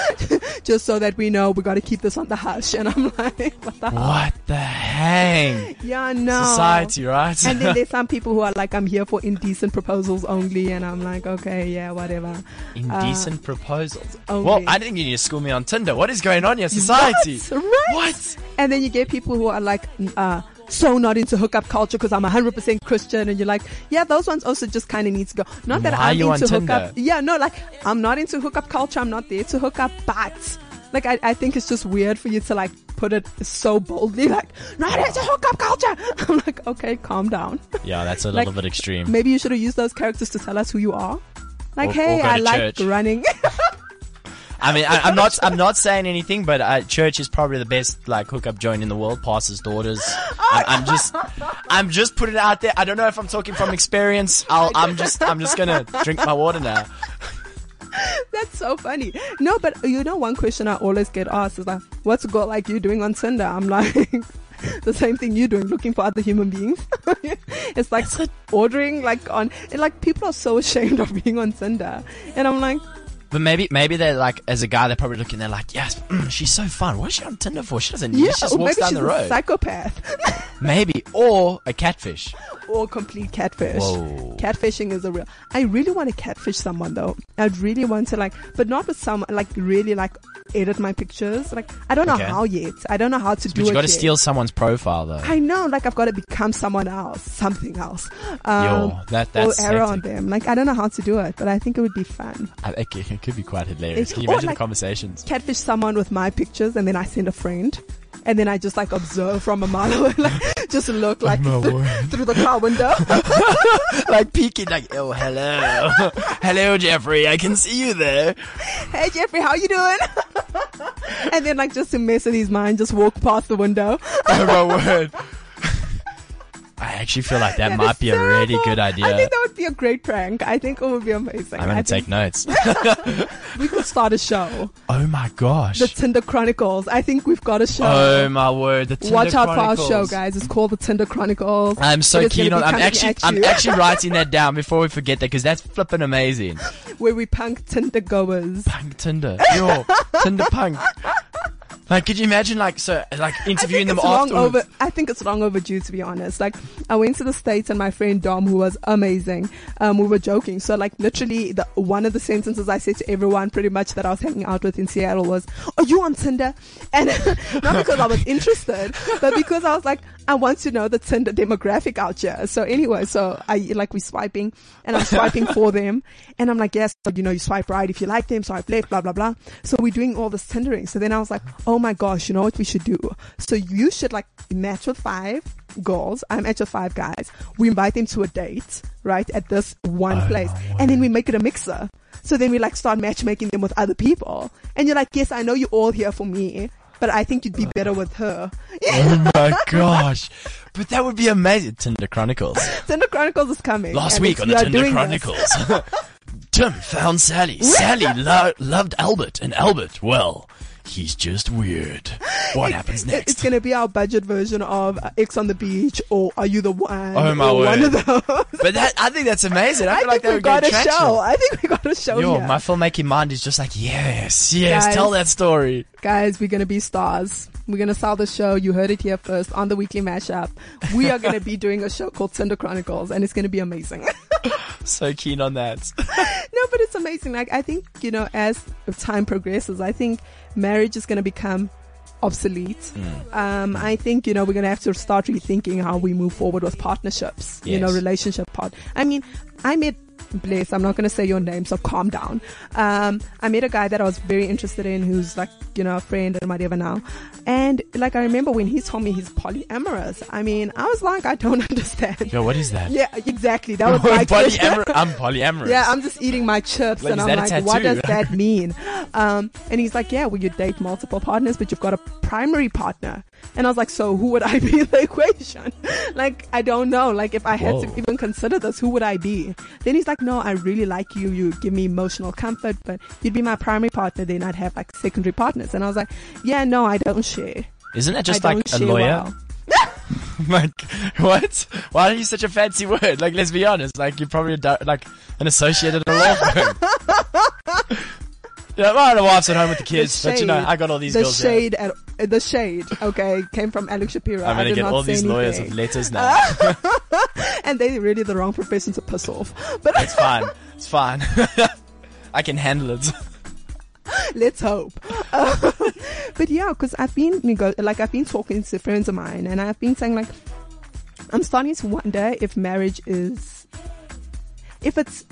just so that we know we got to keep this on the hush. And I'm like, what the hell? What the hang? Yeah, no. Society, right? And then there's some people who are like, I'm here for indecent proposals only. And I'm like, okay, yeah, whatever. Indecent proposals. only. Well, I think you need to school me on Tinder. What is going on in your society? What? Right? What? And then you get people who are like, uh, so not into hookup culture because I'm 100% Christian. And you're like, yeah, those ones also just kind of need to go. Not that Why I'm into hookup. Tinder? Yeah, no, like, I'm not into hookup culture. I'm not there to hook up, but. Like I, I think it's just weird for you to like put it so boldly, like not into hookup culture. I'm like, okay, calm down. Yeah, that's a Like, little bit extreme. Maybe you should have used those characters to tell us who you are. Like, Or- hey, or I like church. running. I mean, I, I'm not, I'm not saying anything, but uh, church is probably the best like hookup joint in the world. Pastors' daughters. I, I'm just, I'm just putting it out there. I don't know if I'm talking from experience. I'll, I'm just, I'm just gonna drink my water now. That's so funny. No, but you know, one question I always get asked is like, what's a girl like you doing on Tinder? I'm like, the same thing you're doing, looking for other human beings. it's like ordering like on, like people are so ashamed of being on Tinder. And I'm like, But maybe, maybe they're like, as a guy, they're probably looking. They're like, yes, mm, she's so fun. What is she on Tinder for? She doesn't. yeah, she just walks maybe down she's the a road. psychopath maybe, or a catfish. Or complete catfish. Whoa. Catfishing is a real. I really want to catfish someone though. I'd really want to like, but not with someone like really like edit my pictures. Like I don't know Okay. how yet. I don't know how to do it. But you got to steal someone's profile though. I know, like I've got to become someone else, something else. Um, Yo, that that's or error on them. Like I don't know how to do it, but I think it would be fun. I it, it could be quite hilarious. It- Can you imagine like- the conversations? Catfish someone with my pictures, and then I send a friend, and then I just like observe from a mile away, like just look like my th- through the car window. like peeking, like, oh, hello, hello, Jeffrey, I can see you there. hey Jeffrey, how you doing? and then like just to mess with his mind, just walk past the window. Oh my word. I actually feel like that, That might be a really good idea. I think that would be a great prank. I think it would be amazing. I'm gonna I take think notes. we could start a show, oh my gosh. the Tinder Chronicles. I think we've got a show. Oh my word. The Tinder Watch out for our Chronicles. show, guys. It's called the Tinder Chronicles. I'm so keen on. I'm actually, I'm actually writing that down before we forget that because that's flipping amazing. where we punk Tinder goers. Punk Tinder, yo, Tinder punk. Like, could you imagine, like, so, like, interviewing them afterwards? over. I think it's long overdue, to be honest. Like, I went to the states, and my friend Dom, who was amazing, um, we were joking. So, like, literally, the one of the sentences I said to everyone, pretty much that I was hanging out with in Seattle, was, "Are you on Tinder?" And not because I was interested, but because I was like, I want to know the Tinder demographic out here. So anyway, so I like we swiping, and I'm swiping for them, and I'm like, yes, you know, you swipe right if you like them, swipe left, blah blah blah. So we're doing all this Tindering. So then I was like, oh oh my gosh, you know what we should do? So you should like match with five girls. I'm match with five guys. We invite them to a date, right? At this one oh, place. And then we make it a mixer. So then we like start matchmaking them with other people. And you're like, yes, I know you're all here for me, but I think you'd be better with her. Oh my gosh. But that would be amazing. Tinder Chronicles. Tinder Chronicles is coming. Last week on the Tinder. Chronicles. Tim found Sally. Sally lo- loved Albert, and Albert, well, he's just weird. What happens next? It's going to be our budget version of Ex on the Beach or Are You the One? Oh, my or One word. of those. but that, I think that's amazing. I I feel like think that would got a traction. show. I think we got a show Yo, here. my filmmaking mind is just like, yes, yes, Guys. tell that story. Guys, we're going to be stars. We're going to sell the show. You heard it here first on the weekly mashup. We are going to be doing a show called Tinder Chronicles and it's going to be amazing. So keen on that. no, but it's amazing. Like, I think, you know, as time progresses, I think marriage is going to become obsolete. Mm. Um, I think, you know, we're going to have to start rethinking how we move forward with partnerships, you know, relationship part. I mean, I met, bless, I'm not going to say your name, so calm down. Um, I met a guy that I was very interested in who's like, you know, a friend and whatever now. And like, I remember when he told me he's polyamorous. I mean, I was like, I don't understand. Yo, what is that? Yeah, exactly. That was my question. Polyamor- I'm polyamorous. Yeah, I'm just eating my chips Like, and I'm like, what does that mean? Um, and he's like, yeah, well, you date multiple partners, but you've got a primary partner. And I was like, so who would I be in the equation? like, I don't know. Like, if I had Whoa. to even consider this, who would I be? Then he's like, no, I really like you. You give me emotional comfort, but you'd be my primary partner. Then I'd have like secondary partners. And I was like, yeah, no, I don't share. Isn't that just I like a lawyer? well. like, what? Why are you such a fancy word? Like, let's be honest. Like, you're probably a, like an associate at a law firm. yeah, my wife's at home with the kids, but you know, I got all these the girls. here. shade at, uh, the shade, okay, came from Alex Shapiro. I'm gonna get all these lawyers anything. with letters now. and they're really the wrong profession to piss off. But it's fine. It's fine. I can handle it. let's hope. Uh, but yeah, because I've been nego- like I've been talking to friends of mine, and I've been saying like I'm starting to wonder if marriage is if it's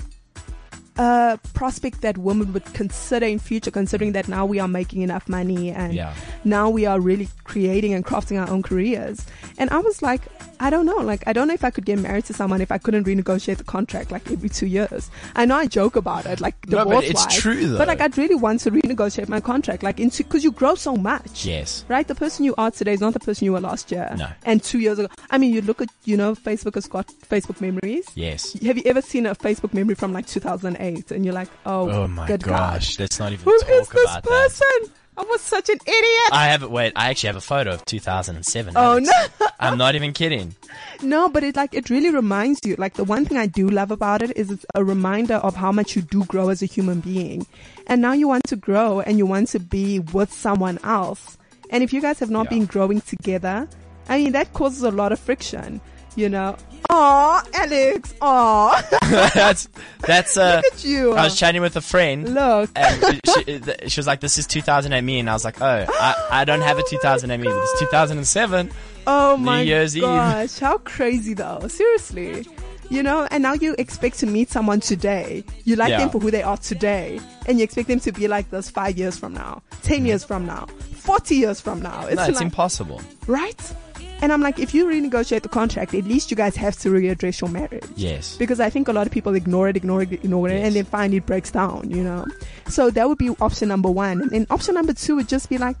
a prospect that women would consider in future, considering that now we are making enough money and Yeah. now we are really creating and crafting our own careers. And I was like, I don't know. Like, I don't know if I could get married to someone if I couldn't renegotiate the contract like every two years. I know I joke about it, like No, divorce but it's true, though. But like, I'd really want to renegotiate my contract, like, into because you grow so much. Yes. Right, the person you are today is not the person you were last year. No. And two years ago. I mean, you look at, you know, Facebook has got Facebook memories. Yes. Have you ever seen a Facebook memory from like 2008 and you're like, oh, Oh my good gosh. God. Let's not even Who talk is this about that. person? I was such an idiot. I have wait. I actually have a photo of 2007. Oh, Alex. no. I'm not even kidding. No, but it like it really reminds you. Like the one thing I do love about it is it's a reminder of how much you do grow as a human being. And now you want to grow and you want to be with someone else. And if you guys have not Yeah. been growing together, I mean that causes a lot of friction, you know. Aw, Alex, aw, that's that's uh. look at you. I was chatting with a friend. Look. and she, she was like, "This is 2008 me," and I was like, "Oh, I, I don't have a 2008 me, but it's 2007." Oh my Year's Eve. gosh, how crazy though. Seriously. You know, and now you expect to meet someone today. You like Yeah. them for who they are today, and you expect them to be like this five years from now, 10 years from now, 40 years from now. It's No, it's like, impossible. right? And I'm like, if you renegotiate the contract, at least you guys have to readdress your marriage. Yes. Because I think a lot of people ignore it, ignore it, ignore it, Yes. and then finally it breaks down, you know? So that would be option number one. And then option number two would just be like,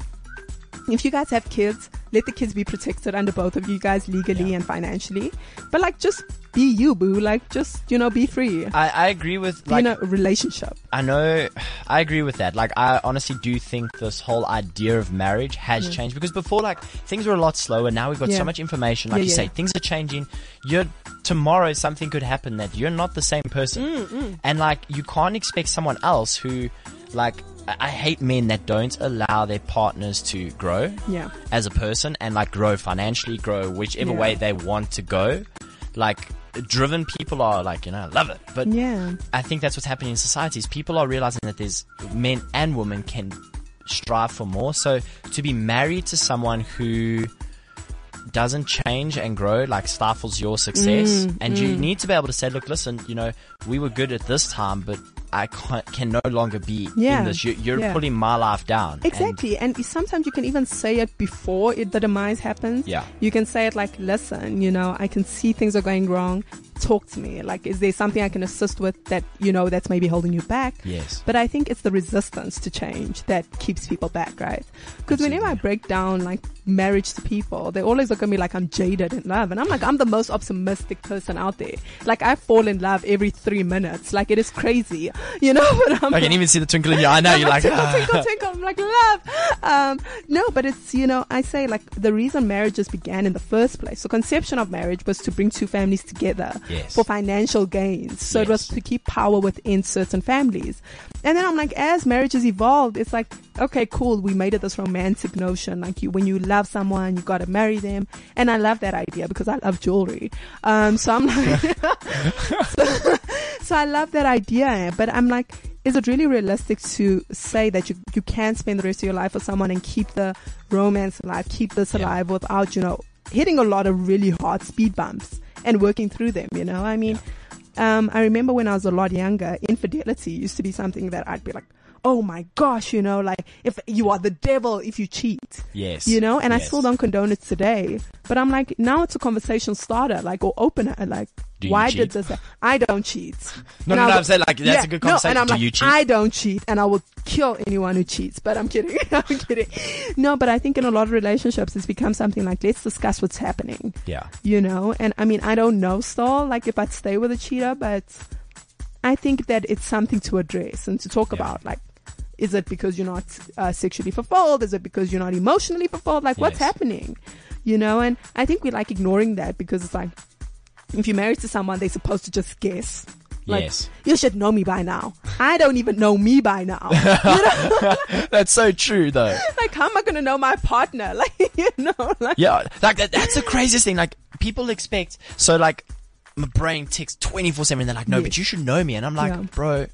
if you guys have kids, let the kids be protected under both of you guys legally Yeah. and financially. But like, just be you, boo. Like, just, you know, be free. I, I agree with like in a relationship. I know I agree with that. Like I honestly do think this whole idea of marriage has changed because before like things were a lot slower. Now we've got Yeah. so much information. Like you say, things are changing. You're tomorrow something could happen that you're not the same person. Mm, And like you can't expect someone else who like I, hate men that don't allow their partners to grow Yeah. as a person and like grow financially, grow whichever Yeah. way they want to go. Like driven people are like, you know, I love it. But Yeah. I think that's what's happening in societies. People are realizing that there's men and women can strive for more. So to be married to someone who doesn't change and grow, like stifles your success, Mm, and you need to be able to say, look, listen, you know, we were good at this time, but I can't, can no longer be Yeah. in this. You're, you're Yeah. putting my life down. And- Exactly. And, sometimes you can even say it before it, the demise happens. Yeah. You can say it like, listen, you know, I can see things are going wrong. Talk to me. Like, is there something I can assist with that, you know, that's maybe holding you back? Yes. But I think it's the resistance to change that keeps people back, right? Because whenever I break down like marriage to people, they always look at me like I'm jaded in love. And I'm like, I'm the most optimistic person out there. Like, I fall in love every three minutes. Like, it is crazy, you know? But I'm I can even see the twinkle in your eye now. You're like, twinkle, "Ah." twinkle, twinkle. I'm like, love. Um, no, but it's, you know, I say like the reason marriages began in the first place. So conception of marriage was to bring two families together Yes. for financial gains. So it was to keep power within certain families. And then I'm like, as marriages evolved, it's like, okay, cool. We made it this romantic notion. Like you, when you love someone, you got to marry them. And I love that idea because I love jewelry. Um, so I'm like, so I love that idea, but I'm like, is it really realistic to say that you, you can spend the rest of your life with someone and keep the romance alive, keep this Yeah. alive without, you know, hitting a lot of really hard speed bumps and working through them, you know? I mean, um, I remember when I was a lot younger, infidelity used to be something that I'd be like, oh my gosh, you know, like if you are the devil if you cheat. Yes. You know, and I still don't condone it today. But I'm like, now it's a conversation starter, like, or opener. Like, why cheat? did this? I don't cheat. No, And no, no, I'm saying, like, that's a good conversation. No, and I'm Do like, you cheat? I don't cheat, and I will kill anyone who cheats. But I'm kidding. I'm kidding. No, but I think in a lot of relationships, it's become something like, let's discuss what's happening. Yeah. You know, and I mean, I don't know still, like, if I'd stay with a cheater, but I think that it's something to address and to talk Yeah. about, like. Is it because you're not uh, sexually fulfilled? Is it because you're not emotionally fulfilled? Like, what's Yes. happening? You know, and I think we like ignoring that because it's like, if you're married to someone, they're supposed to just guess. Like, Yes. you should know me by now. I don't even know me by now. you know, That's so true, though. like how am I gonna know my partner? Like, you know, like Yeah, like that, that's the craziest thing. Like people expect, so like my brain ticks 24 7. They're like, no, Yes. but you should know me. And I'm like, Yeah. bro,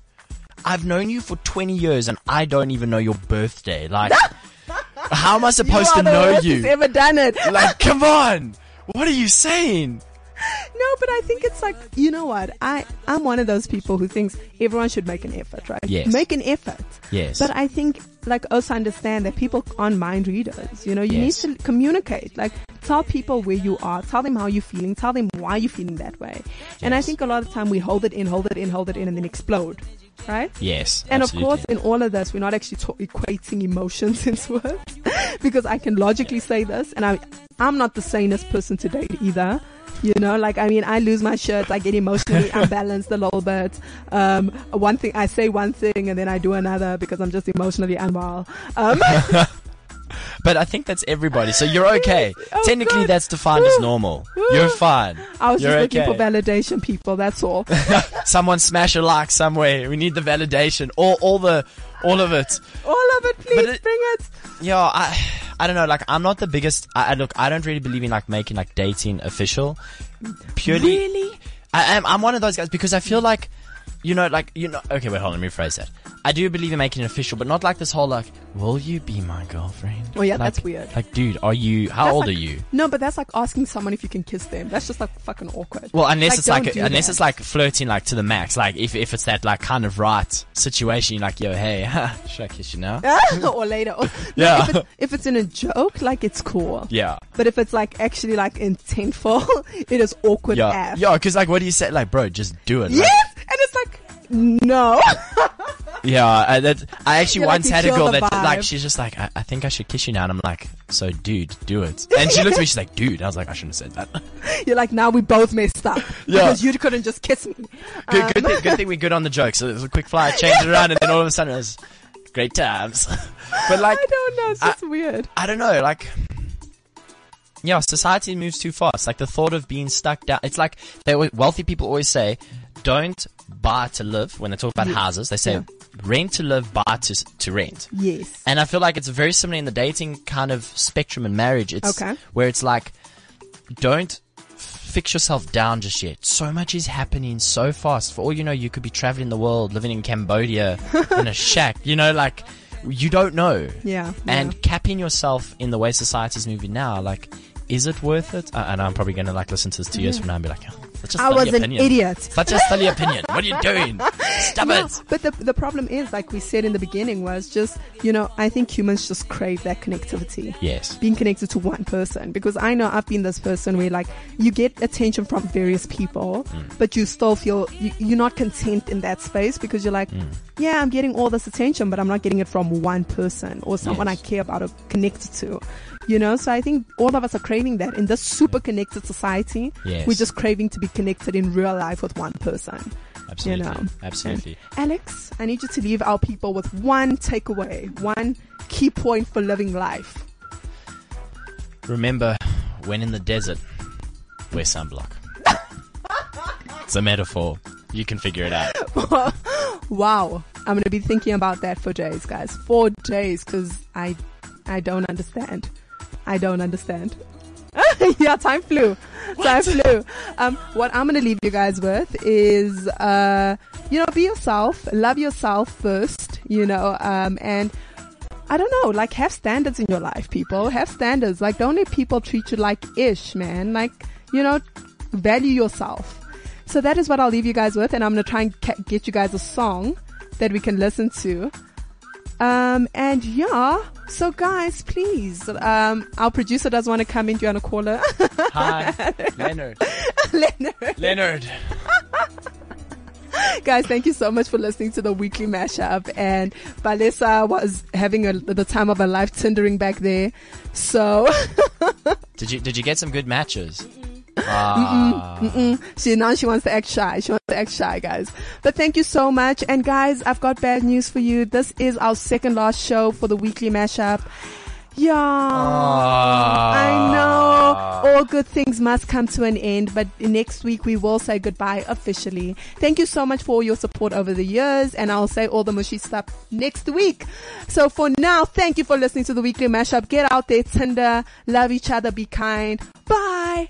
I've known you for 20 years and I don't even know your birthday. Like, how am I supposed to know you? ever done it. Like, come on. What are you saying? No, but I think it's like you know what? I I'm one of those people who thinks everyone should make an effort, right? Yes. Make an effort. Yes. But I think like also understand that people aren't mind readers. You know, you Yes. need to communicate. Like tell people where you are, tell them how you're feeling, tell them why you're feeling that way. And I think a lot of the time we hold it in, hold it in, hold it in, and then explode. Right? yes. And absolutely. of course, in all of this, we're not actually ta- equating emotions into words because I can logically say this, and I, I'm not the sanest person to date either. You know, like I mean, I lose my shirts, I get emotionally unbalanced a little bit. Um, one thing I say one thing and then I do another because I'm just emotionally unwell. Um, But I think that's everybody. So you're oh, okay. Oh, Technically, God. that's defined as normal. Woo. You're fine. I was You're just looking for validation, people. That's all. Someone smash a like somewhere. We need the validation. All, all the, all of it. all of it, please it- bring it. Yeah, I, I don't know. Like, I'm not the biggest. I, I look. I don't really believe in like making like dating official. Purely, Really? I am. I'm one of those guys because I feel like, you know, like you know. Okay, wait, hold on. Let me rephrase that. I do believe in making it official, but not like this whole like, will you be my girlfriend? Oh, yeah, Like- that's weird. Like, dude, are you? How That's old like- are you? No, but that's like asking someone if you can kiss them. That's just like fucking awkward. Well, unless Like, it's like don't unless that. it's like flirting like to the max. Like if if it's that like kind of right situation, you're like, yo, hey, should I kiss you now? or later. Or, Yeah. If it's, if it's in a joke, like it's cool. Yeah. But if it's like actually like intentful, it is awkward Yeah, AF. yeah, because like, what do you say? Like, bro, just do it. Like, Yes! And it's like, no. Yeah, I, that, I actually You're like, once you had a girl that like she's just like I, I think I should kiss you now, and I'm like, so dude, do it. And she looks at me, she's like, dude. I was like, I shouldn't have said that. You're like, now we both messed up. Yeah. Because you couldn't just kiss me. Good, good, um, thing, good thing we're good on the joke. So it was a quick fly, changed it around, and then all of a sudden it was great times. but like, I don't know. It's I- weird. I don't know, like. Yeah, society moves too fast. Like the thought of being stuck down. It's like they wealthy people always say, "Don't buy to live." When they talk about Yeah. houses, they say, Yeah. "Rent to live, buy to to rent." Yes. And I feel like it's very similar in the dating kind of spectrum in marriage. It's Okay. where it's like, don't fix yourself down just yet. So much is happening so fast. For all you know, you could be traveling the world, living in Cambodia, in a shack. You know, like, you don't know. Yeah. And yeah. capping yourself in the way society's moving now, like, is it worth it? Uh, and I'm probably going to like listen to this two years from now and be like, oh, Such a I silly was an idiot. Such a silly opinion. What are you doing? Stop No, it. but the the problem is, like we said in the beginning, was just you know I think humans just crave that connectivity. Yes. Being connected to one person because I know I've been this person where like you get attention from various people, Mm. but you still feel you, you're not content in that space because you're like, Mm. yeah, I'm getting all this attention, but I'm not getting it from one person or someone Yes. I care about or connected to. You know, so I think all of us are craving that in this super connected society. Yes. We're just craving to be connected in real life with one person. Absolutely. You know. Absolutely. Alex, I need you to leave our people with one takeaway, one key point for living life. Remember, when in the desert, wear sunblock. it's a metaphor. You can figure it out. Wow. I'm going to be thinking about that for days, guys. For days, because I, I don't understand. I don't understand. yeah, time flew. Time flew. Um, what I'm going to leave you guys with is, uh, you know, be yourself, love yourself first, you know, um, and I don't know, like have standards in your life, people. Have standards. Like don't let people treat you like ish, man. Like, you know, value yourself. So that is what I'll leave you guys with, and I'm gonna try and ca- get you guys a song that we can listen to. Um, and yeah, so guys, please, um, our producer does want to come in. Do you want to call her? Hi, Leonard. Leonard. Leonard. guys, thank you so much for listening to the weekly mashup. And Valesa was having a, the time of her life tindering back there. So Did you did you get some good matches? Ah, she now she wants to act shy. She wants to act shy, guys. But thank you so much. And guys, I've got bad news for you. This is our second last show for the weekly mashup. Yeah. I know all good things must come to an end, but next week we will say goodbye officially. Thank you so much for all your support over the years, and I'll say all the mushy stuff next week. So for now, thank you for listening to the weekly mashup. Get out there, Tinder, love each other, be kind. Bye.